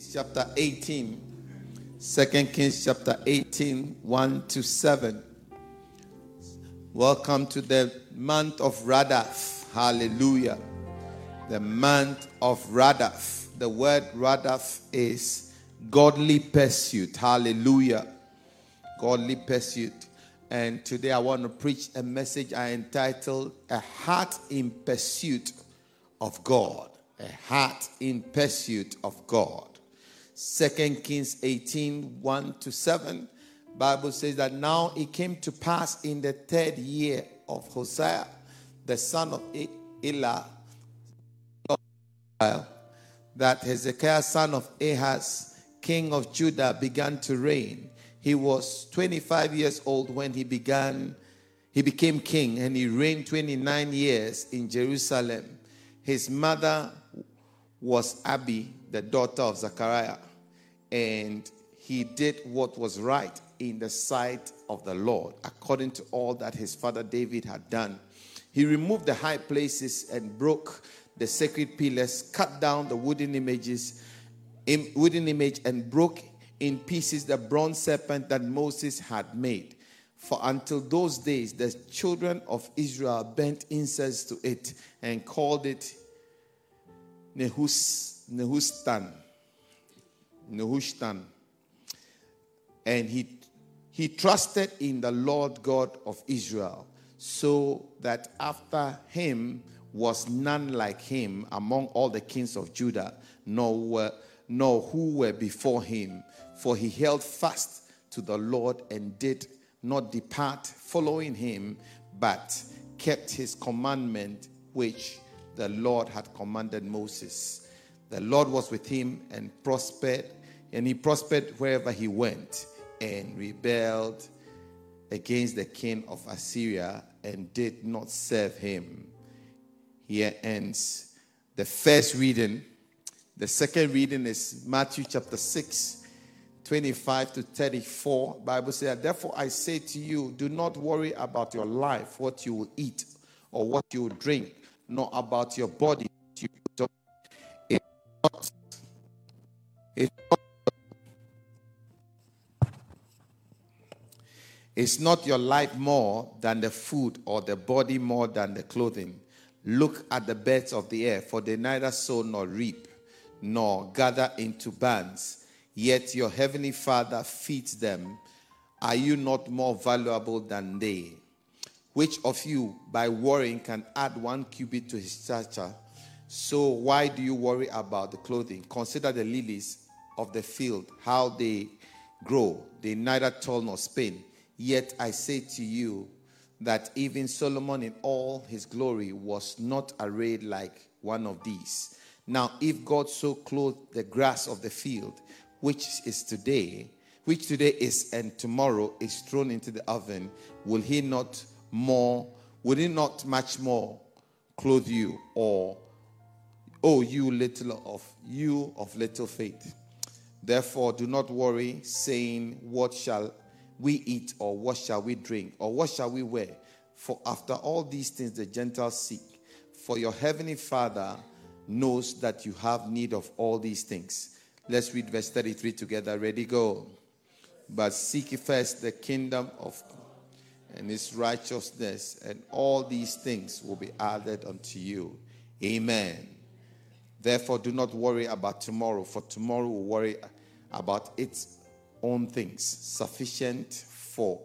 Kings chapter 18. 2 Kings chapter 18, 1 to 7. Welcome to the month of Radath. Hallelujah. The month of Radath. The word Radath is godly pursuit. Hallelujah. Godly pursuit. And today I want to preach a message I entitled A Heart in Pursuit of God a heart in pursuit of God. Second Kings 18 1 to 7. Bible says that now it came to pass in the third year of Hosea, the son of Elah, that Hezekiah, son of Ahaz, king of Judah, began to reign. He was 25 years old when he began, he became king, and he reigned 29 years in Jerusalem. His mother was Abi, the daughter of Zechariah, and he did what was right in the sight of the Lord, according to all that his father David had done. He removed the high places and broke the sacred pillars, cut down the wooden images, wooden image, and broke in pieces the bronze serpent that Moses had made. For until those days, the children of Israel burnt incense to it and called it Nehus, Nehustan. Nehushtan. And he, he trusted in the Lord God of Israel, so that after him was none like him among all the kings of Judah, nor, were, nor who were before him. For he held fast to the Lord and did not depart following him, but kept his commandment which the Lord had commanded Moses. The Lord was with him and prospered, and he prospered wherever he went and rebelled against the king of Assyria and did not serve him. Here ends the first reading. The second reading is Matthew chapter 6, 25 to 34. Bible says, Therefore I say to you, do not worry about your life, what you will eat or what you will drink nor about your body. It's not, it's not, it's not your life more than the food or the body more than the clothing. Look at the birds of the air, for they neither sow nor reap nor gather into barns, yet your heavenly Father feeds them. Are you not more valuable than they? Which of you, by worrying, can add one cubit to his stature? So why do you worry about the clothing? Consider the lilies of the field, how they grow. They neither toil nor spin. Yet I say to you that even Solomon in all his glory was not arrayed like one of these. Now, if God so clothed the grass of the field, which is today, which today is and tomorrow is thrown into the oven, will he not more, will he not much more clothe you? Or, oh, you little of you of little faith. Therefore, do not worry, saying, What shall we eat, or what shall we drink, or what shall we wear? For after all these things the Gentiles seek. For your heavenly Father knows that you have need of all these things. Let's read verse 33 together. Ready, go. But seek first the kingdom of God and his righteousness, and all these things will be added unto you. Amen. Therefore, do not worry about tomorrow, for tomorrow will worry about its own things. Sufficient for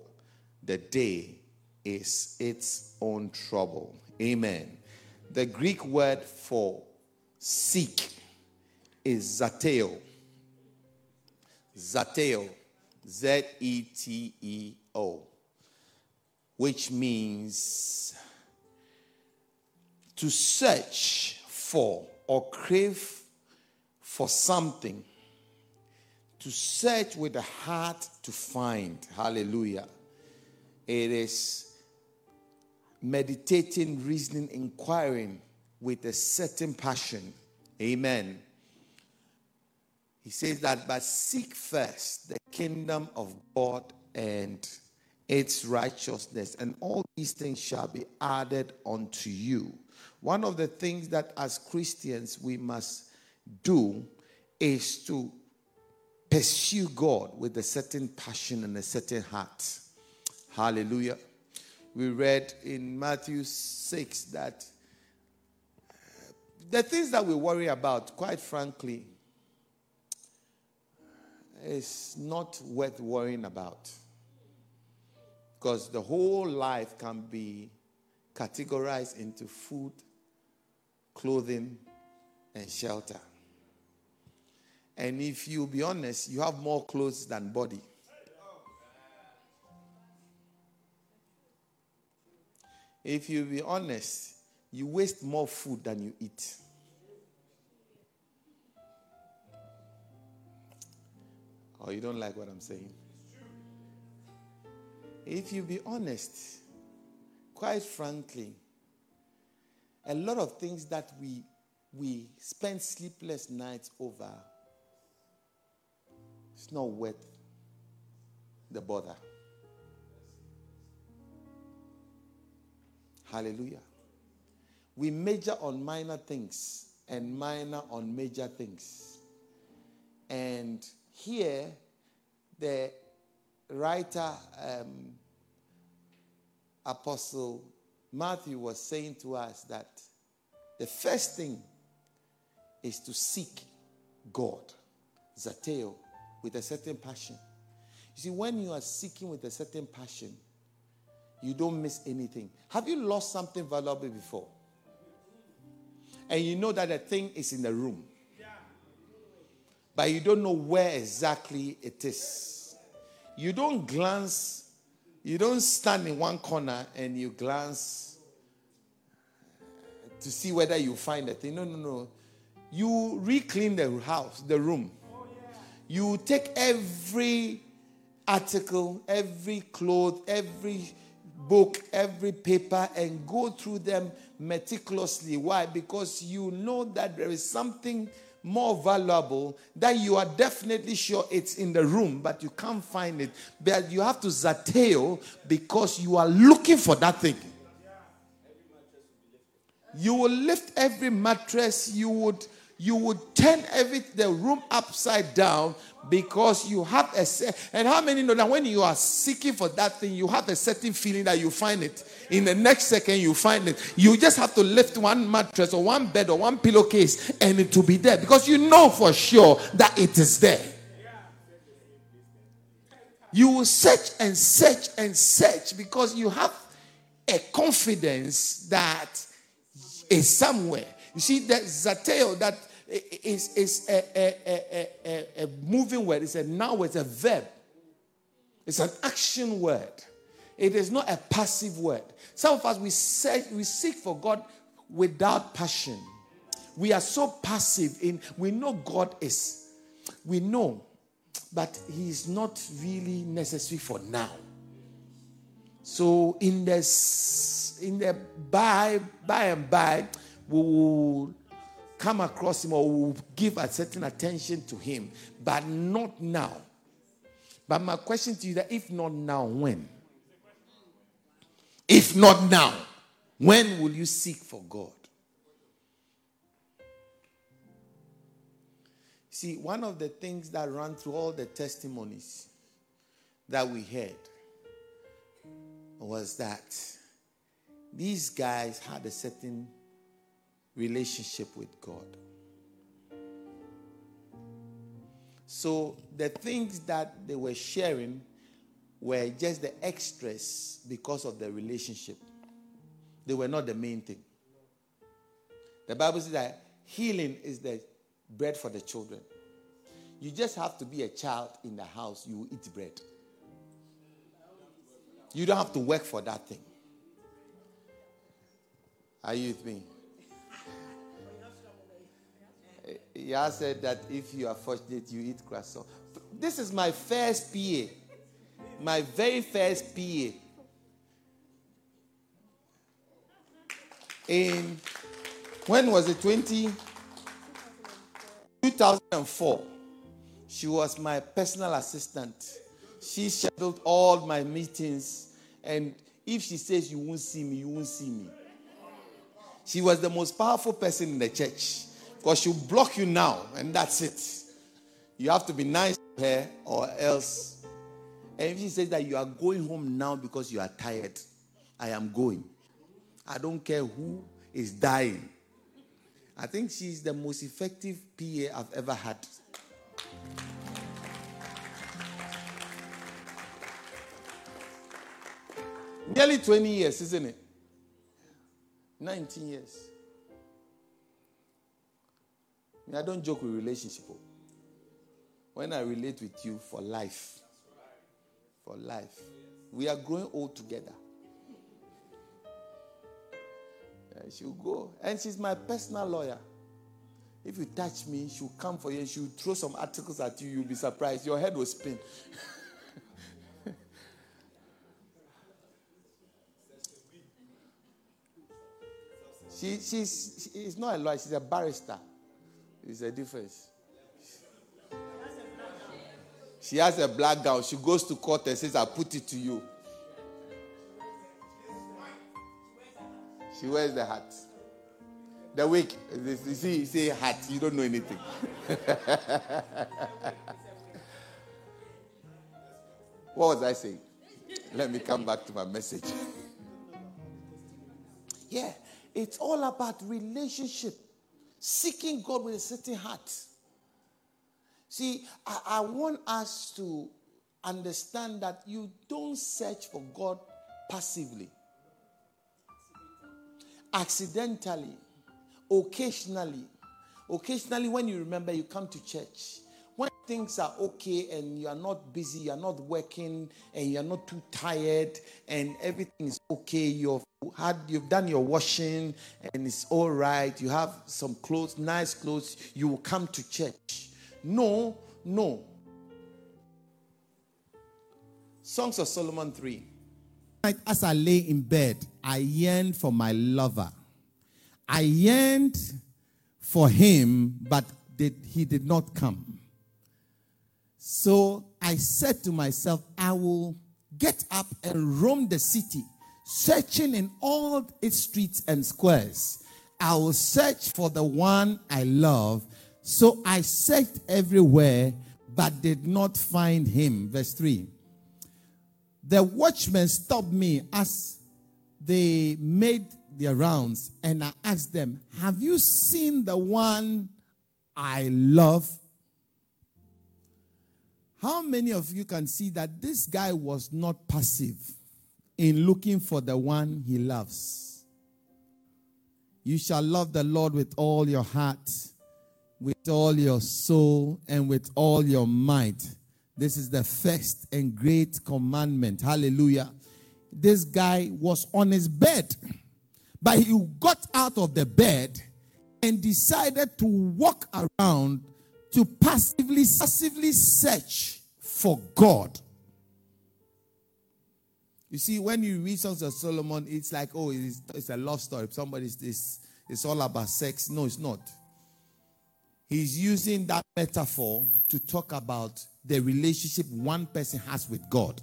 the day is its own trouble. Amen. The Greek word for seek is zeteo. Zeteo. Z E T E O which means to search for or crave for something, to search with the heart to find. Hallelujah. It is meditating, reasoning, inquiring with a certain passion. Amen. He says that, but seek first the kingdom of God and its righteousness, and all these things shall be added unto you. One of the things that as Christians we must do is to pursue God with a certain passion and a certain heart. Hallelujah. We read in Matthew 6 that uh, the things that we worry about, quite frankly, is not worth worrying about. Because the whole life can be categorized into food, clothing, and shelter. And if you be honest, you have more clothes than body. If you be honest, you waste more food than you eat. Or you don't like what I'm saying? If you be honest, quite frankly, a lot of things that we we spend sleepless nights over it's not worth the bother. Hallelujah. We major on minor things and minor on major things. And here, the writer, um, Apostle Matthew, was saying to us that the first thing is to seek God, Zeteo, with a certain passion. You see, when you are seeking with a certain passion, you don't miss anything. Have you lost something valuable before? And you know that the thing is in the room, but you don't know where exactly it is. You don't glance, you don't stand in one corner and you glance uh, to see whether you find the thing. No, no, no. You re-clean the house, the room. You take every article, every cloth, every book, every paper, and go through them meticulously. Why? Because you know that there is something more valuable that you are definitely sure it's in the room, but you can't find it. But you have to zeteo because you are looking for that thing. You will lift every mattress, you would you would turn every the room upside down because you have a and how many know that when you are seeking for that thing you have a certain feeling that you find it. In the next second you find it. You just have to lift one mattress or one bed or one pillowcase and it will be there because you know for sure that it is there. You will search and search and search because you have a confidence that is somewhere. You see that zeteo that is, is a, a, a, a, moving word. It's a noun, it's a verb. It's an action word. It is not a passive word. Some of us, we, say, we seek for God without passion. We are so passive in, we know God is. We know, but He is not really necessary for now. So in the, in the by, by and by, we will come across him or will give a certain attention to him, but not now. But my question to you that if not now, when? If not now, when will you seek for God? See, one of the things that ran through all the testimonies that we heard was that these guys had a certain relationship with God. So the things that they were sharing were just the extras because of the relationship. They were not the main thing. The Bible says that healing is the bread for the children. You just have to be a child in the house, you eat bread. You don't have to work for that thing. Are you with me? Yah said that if you are fortunate, you eat croissant. This is my first PA. My very first PA. In, when was it? 20, 2004. She was my personal assistant. She scheduled all my meetings. And if she says you won't see me, you won't see me. She was the most powerful person in the church. Because she'll block you now, and that's it. You have to be nice to her, or else. And if she says that you are going home now because you are tired, I am going. I don't care who is dying. I think she's the most effective PA I've ever had. Nearly 20 years, isn't it? 19 years. I don't joke with relationship. Oh. When I relate with you for life, for life, we are growing old together. Yeah, she'll go. And she's my personal lawyer. If you touch me, she'll come for you she'll throw some articles at you. You'll be surprised. Your head will spin. she, she's, she's not a lawyer, she's a barrister. It's a difference. She has a black gown. She goes to court and says, I put it to you. She wears the hat. The wig. You see, you say hat, you don't know anything. what was I saying? Let me come back to my message. yeah, it's all about relationship, seeking God with a certain heart. See, I, I want us to understand that you don't search for God passively accidentally, occasionally. Occasionally, when you remember, you come to church. Things are okay and you are not busy, you are not working, and you are not too tired, and everything is okay, you've had you've done your washing and it's all right, you have some clothes, nice clothes, you will come to church. No, no. Songs of Solomon 3 night as I lay in bed, I yearned for my lover. I yearned for him, but did, he did not come. So I said to myself, I will get up and roam the city, searching in all its streets and squares. I will search for the one I love. So I searched everywhere, but did not find him. Verse 3 the watchmen stopped me as they made their rounds, and I asked them, Have you seen the one I love? How many of you can see that this guy was not passive in looking for the one he loves? You shall love the Lord with all your heart, with all your soul, and with all your might. This is the first and great commandment. Hallelujah. This guy was on his bed, but he got out of the bed and decided to walk around to passively, passively search for God. You see, when you read Songs of Solomon, it's like, oh, it's, it's a love story. Somebody's this, it's all about sex. No, it's not. He's using that metaphor to talk about the relationship one person has with God.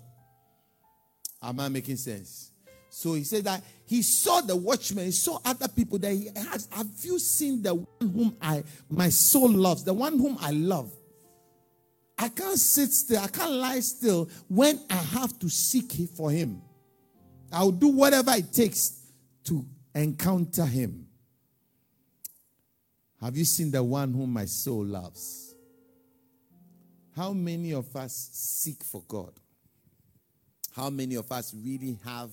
Am I making sense? So he said that he saw the watchman, he saw other people that he has. Have you seen the one whom I my soul loves, the one whom I love? I can't sit still, I can't lie still when I have to seek for him. I'll do whatever it takes to encounter him. Have you seen the one whom my soul loves? How many of us seek for God? How many of us really have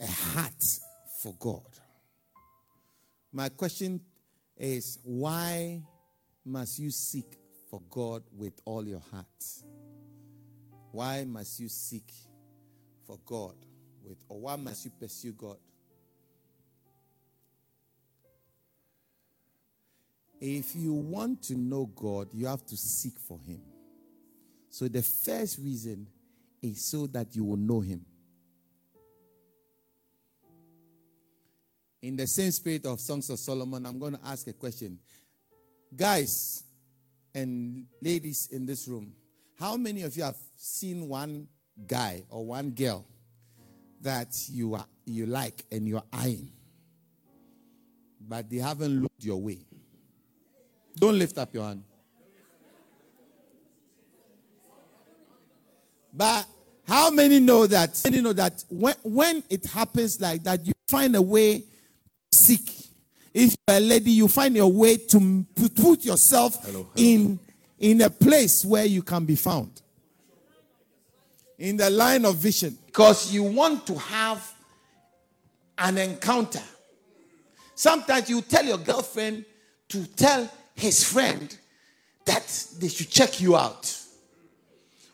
a heart for God? My question is why must you seek for God with all your heart? Why must you seek for God with, or why must you pursue God If you want to know God, you have to seek for Him. So the first reason is so that you will know Him. In the same spirit of Songs of Solomon, I'm going to ask a question. Guys and ladies in this room, how many of you have seen one guy or one girl that you are you like and you're eyeing, but they haven't looked your way? Don't lift up your hand. But how many know that? Many know that when, when it happens like that, you find a way seek. If you're a lady, you find a way to put yourself hello, hello. in in a place where you can be found. In the line of vision. Because you want to have an encounter. Sometimes you tell your girlfriend to tell his friend that they should check you out.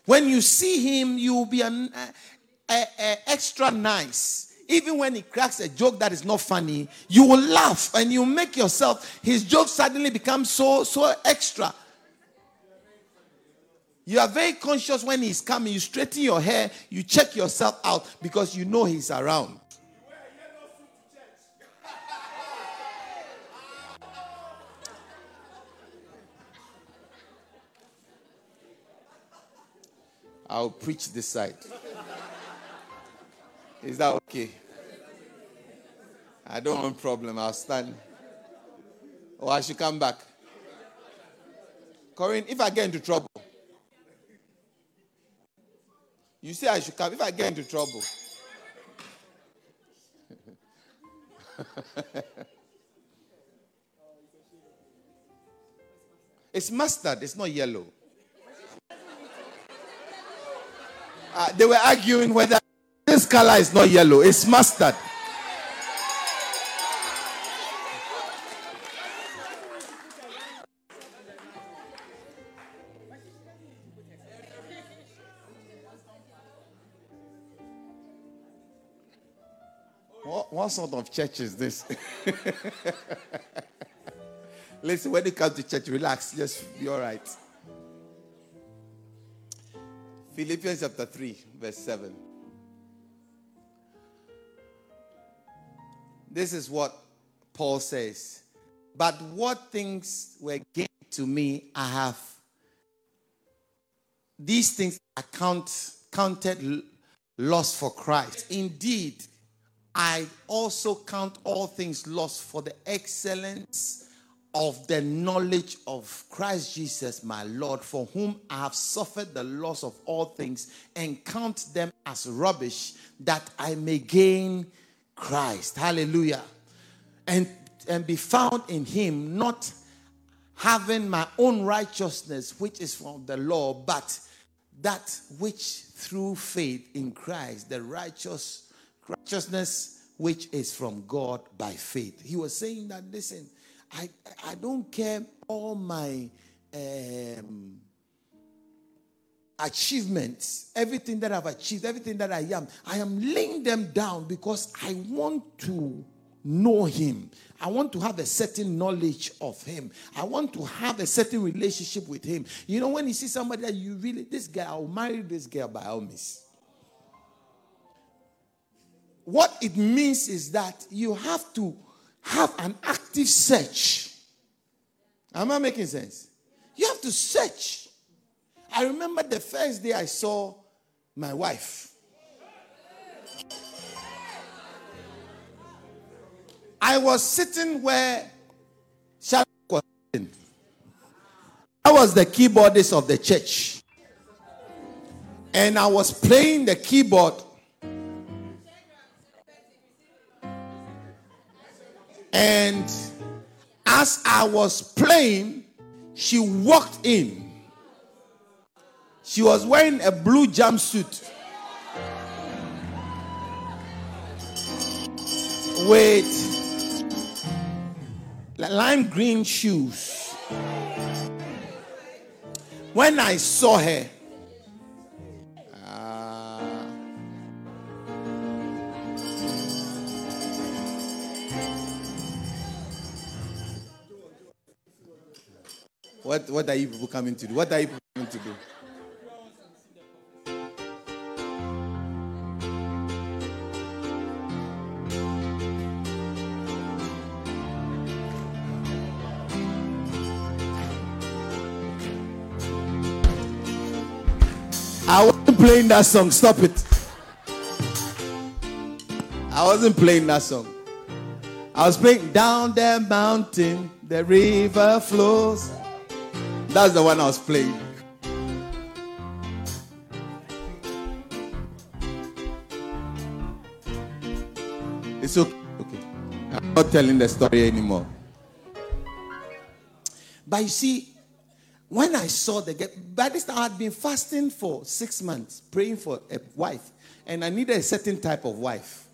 When you see him, you will be an, extra nice. Even when he cracks a joke that is not funny, you will laugh and you make yourself, his joke suddenly becomes so, so extra. You are very conscious when he's coming. You straighten your hair, you check yourself out because you know he's around. I'll preach this side. Is that okay? I don't want problem. I'll stand. Or I should come back. Corinne, if I get into trouble, you say I should come. If I get into trouble, it's mustard, it's not yellow. Uh, they were arguing whether this color is not yellow, it's mustard. What, sort of church is this? Listen, when you come to church, relax, just be all right. Philippians chapter 3, verse 7. This is what Paul says. But what things were gained to me, I have. These things I count, counted lost for Christ. Indeed, I also count all things lost for the excellence of the knowledge of Christ Jesus, my Lord, for whom I have suffered the loss of all things and count them as rubbish that I may gain Christ. Hallelujah. And, and be found in him, not having my own righteousness, which is from the law, but that which through faith in Christ, the righteous righteousness which is from God by faith. He was saying that, listen, I, I don't care all my um, achievements, everything that I've achieved, everything that I am. I am laying them down because I want to know Him. I want to have a certain knowledge of Him. I want to have a certain relationship with Him. You know, when you see somebody that you really, this guy, I'll marry this girl by all means. What it means is that you have to have an active search. Am I making sense? You have to search. I remember the first day I saw my wife. I was sitting where Shadrach was sitting. I was the keyboardist of the church. And I was playing the keyboard And as I was playing, she walked in. She was wearing a blue jumpsuit with lime green shoes. When I saw her, What, what are you people coming to do? What are you people coming to do? I wasn't playing that song. Stop it. I wasn't playing that song. I was playing down the mountain, the river flows. That's the one I was playing. It's okay. okay. I'm not telling the story anymore. But you see, when I saw the girl, by this time I had been fasting for six months, praying for a wife, and I needed a certain type of wife.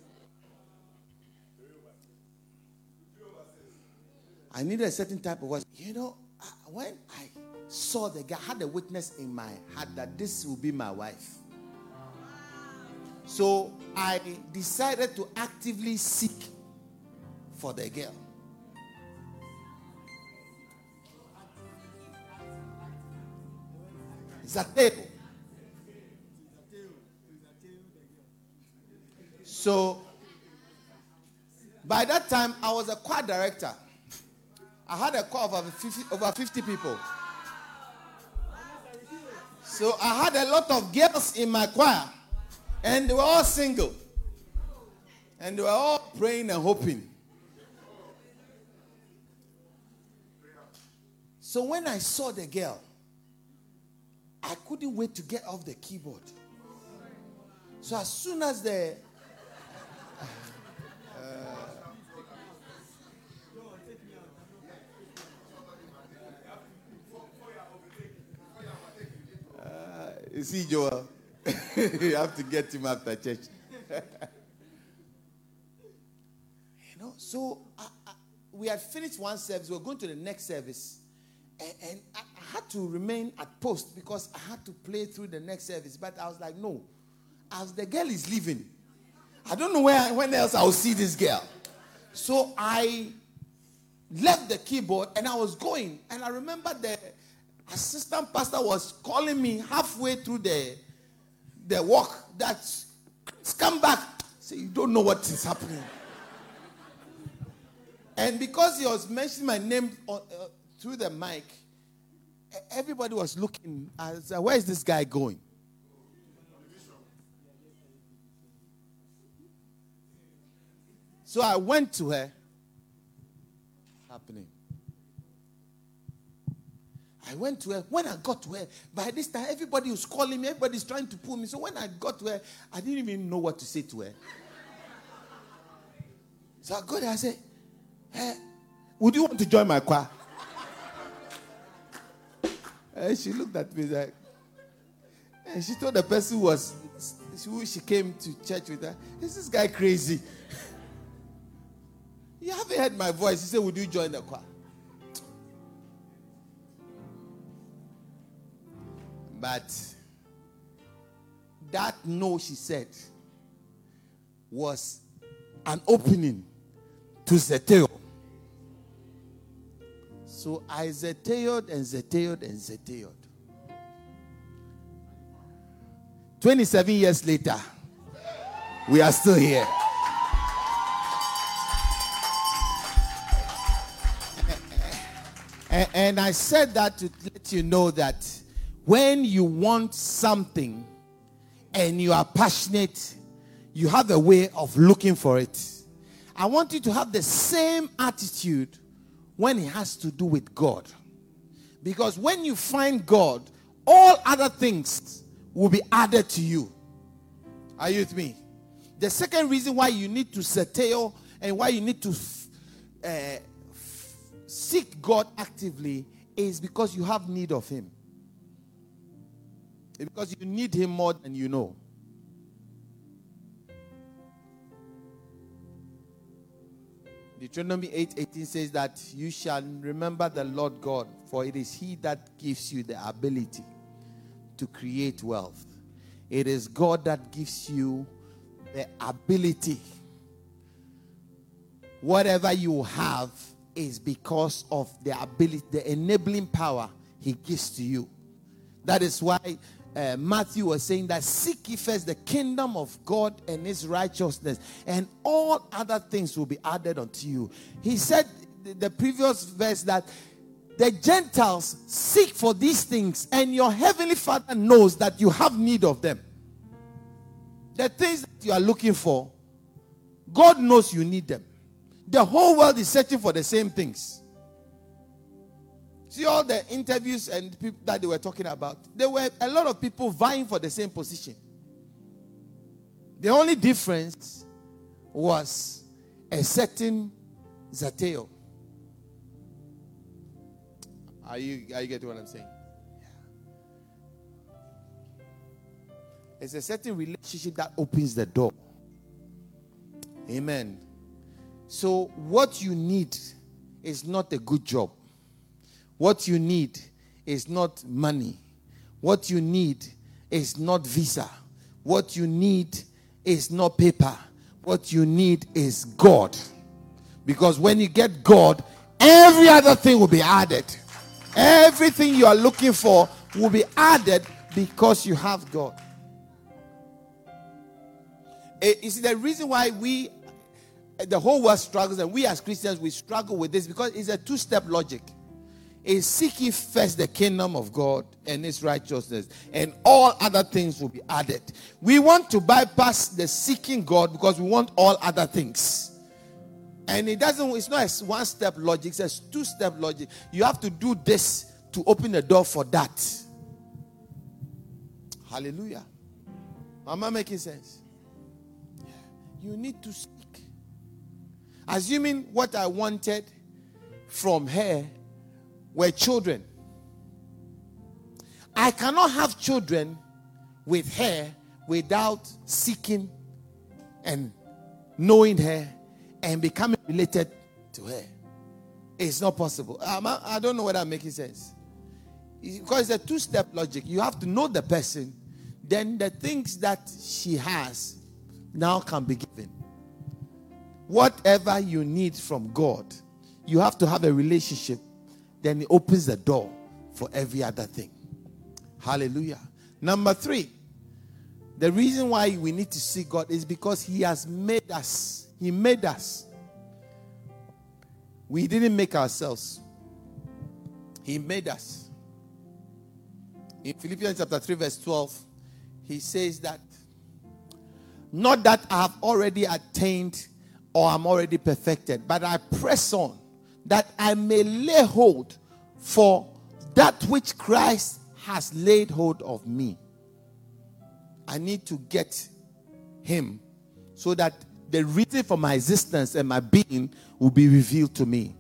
I needed a certain type of wife. You know, when I saw the I had a witness in my heart that this will be my wife. So I decided to actively seek for the girl. Zeteo. So by that time, I was a choir director. I had a choir of over 50, over 50 people. So I had a lot of girls in my choir, and they were all single. And they were all praying and hoping. So when I saw the girl, I couldn't wait to get off the keyboard. So as soon as the you see, Joel, you have to get him after church. you know, so I, I, we had finished one service, we were going to the next service, and, and I, I had to remain at post because I had to play through the next service. But I was like, no, as the girl is leaving, I don't know where when else I'll see this girl. So I left the keyboard and I was going. And I remember the assistant pastor was calling me halfway through the the walk that come back. Say you don't know what is happening. and because he was mentioning my name on, uh, through the mic, everybody was looking. Where is this guy going? So I went to her. Happening. I went to her. When I got to her, by this time, everybody was calling me. Everybody's trying to pull me. So when I got to her, I didn't even know what to say to her. So I got there. I said, hey, eh, Would you want to join my choir? And she looked at me like, and she told the person who was who she came to church with her, is this guy crazy? you haven't heard my voice. He said, Would you join the choir? But that no, she said, was an opening to Zeteo. So I zeteoed and zeteoed and zeteoed. 27 years later, we are still here. and, and I said that to let you know that when you want something and you are passionate, you have a way of looking for it. I want you to have the same attitude when it has to do with God. Because when you find God, all other things will be added to you. Are you with me? The second reason why you need to settle and why you need to uh, seek God actively is because you have need of Him. Because you need Him more than you know. Deuteronomy 8 18 says that you shall remember the Lord God, for it is He that gives you the ability to create wealth. It is God that gives you the ability. Whatever you have is because of the ability, the enabling power He gives to you. That is why uh, Matthew was saying that seek ye first the kingdom of God and his righteousness, and all other things will be added unto you. He said the previous verse that the Gentiles seek for these things, and your heavenly Father knows that you have need of them. The things that you are looking for, God knows you need them. The whole world is searching for the same things. See all the interviews and people that they were talking about. There were a lot of people vying for the same position. The only difference was a certain Zeteo. Are you, are you getting what I'm saying? It's a certain relationship that opens the door. Amen. So, what you need is not a good job. What you need is not money. What you need is not visa. What you need is not paper. What you need is God. Because when you get God, every other thing will be added. Everything you are looking for will be added because you have God. Eh, you see, the reason why we, the whole world struggles, and we as Christians, we struggle with this because it's a two step logic. Is seeking first the kingdom of God and its righteousness, and all other things will be added. We want to bypass the seeking God because we want all other things. And it doesn't, it's not a one step logic, it's a two step logic. You have to do this to open the door for that. Hallelujah. Am I making sense? You need to speak. Assuming what I wanted from her were children. I cannot have children with her without seeking and knowing her and becoming related to her. It's not possible. I don't know whether I'm making sense. Because it's a two step logic. You have to know the person, then the things that she has now can be given. Whatever you need from God, you have to have a relationship, then it opens the door for every other thing. Hallelujah. Number three, the reason why we need to see God is because He has made us. He made us. We didn't make ourselves, He made us. In Philippians chapter 3, verse 12, He says that not that I have already attained or I'm already perfected, but I press on that I may lay hold for that which Christ has laid hold of me. I need to get Him so that the reason for my existence and my being will be revealed to me.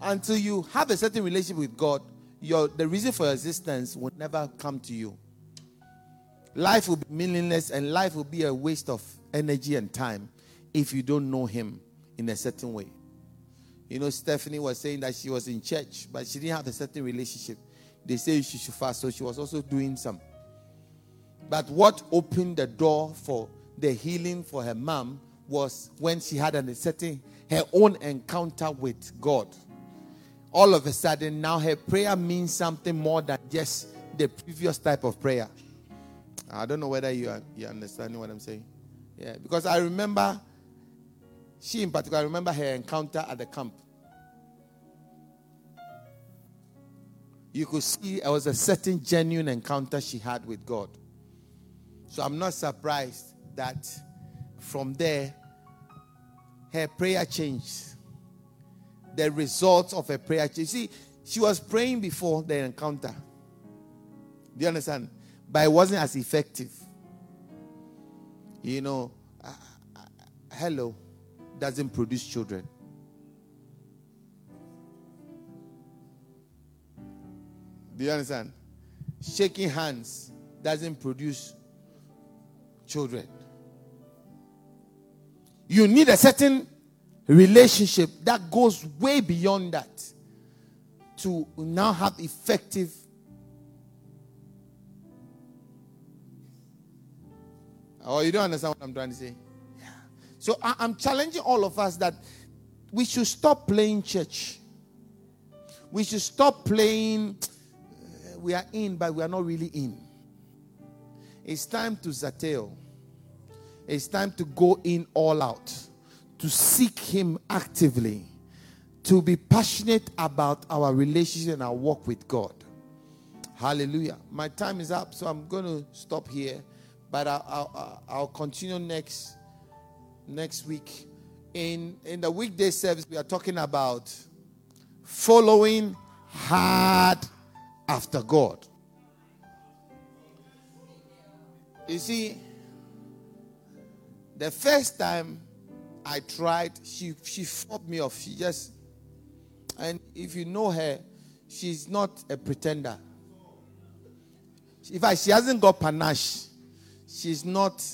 Until you have a certain relationship with God, your, the reason for your existence will never come to you. Life will be meaningless and life will be a waste of energy and time if you don't know Him in a certain way. You know, Stephanie was saying that she was in church, but she didn't have a certain relationship. They say she should fast, so she was also doing some. But what opened the door for the healing for her mom was when she had a certain her own encounter with God. All of a sudden, now her prayer means something more than just the previous type of prayer. I don't know whether you are you understanding what I'm saying. Yeah, because I remember she in particular, I remember her encounter at the camp. You could see it was a certain genuine encounter she had with God. So I'm not surprised that from there her prayer changed. The results of her prayer changed. See, she was praying before the encounter. Do you understand? but it wasn't as effective. You know, uh, uh, hello doesn't produce children. Do you understand? Shaking hands doesn't produce children. You need a certain relationship that goes way beyond that to now have effective Oh, you don't understand what I'm trying to say? So I, I'm challenging all of us that we should stop playing church. We should stop playing, uh, we are in, but we are not really in. It's time to zeteo. It's time to go in all out, to seek Him actively, to be passionate about our relationship and our walk with God. Hallelujah. My time is up, so I'm going to stop here. But I'll, I'll, I'll continue next next week. In in the weekday service, we are talking about following hard after God. You see, the first time I tried. She she fought me off. She just and if you know her, she's not a pretender. In fact, she hasn't got panache. She's not.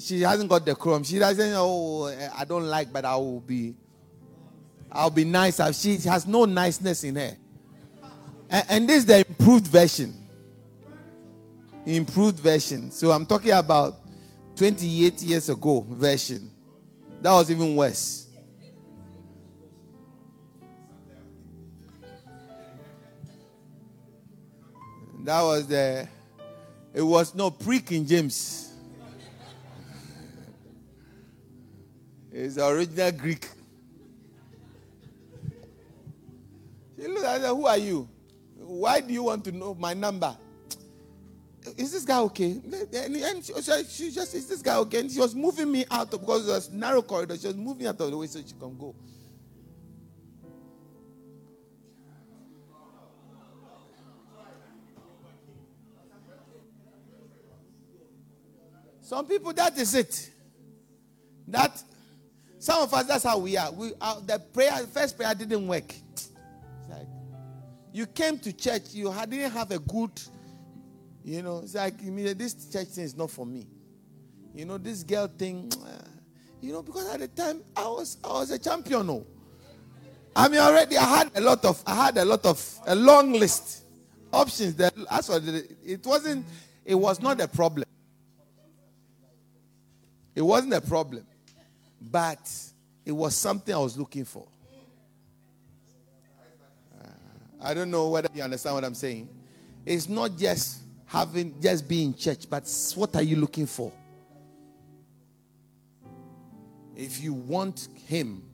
She hasn't got the chrome. She doesn't. Oh, eh, I don't like, but I will be. I'll be nice. She has no niceness in her. And, and this is the improved version. Improved version. So I'm talking about 28 years ago version. That was even worse. That was the, it was no pre King James. It's original Greek. She looked at her, who are you? Why do you want to know my number? Is this guy okay? And she, she just, is this guy okay? And she was moving me out because it was narrow corridor. She was moving out of the way so she can go. Some people, that is it. That some of us, that's how we are. We uh, the prayer, first prayer didn't work. Like, you came to church, you didn't have a good, you know. It's like this church thing is not for me. You know, this girl thing, you know, because at the time I was I was a champion. No. I mean, already I had a lot of I had a lot of a long list options. That as for it wasn't it was not a problem. It wasn't a problem, but it was something I was looking for. Uh, I don't know whether you understand what I'm saying. It's not just having, just being in church, but what are you looking for? If you want Him,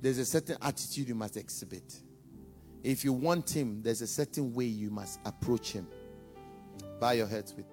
there's a certain attitude you must exhibit. If you want Him, there's a certain way you must approach Him. Bow your heads with.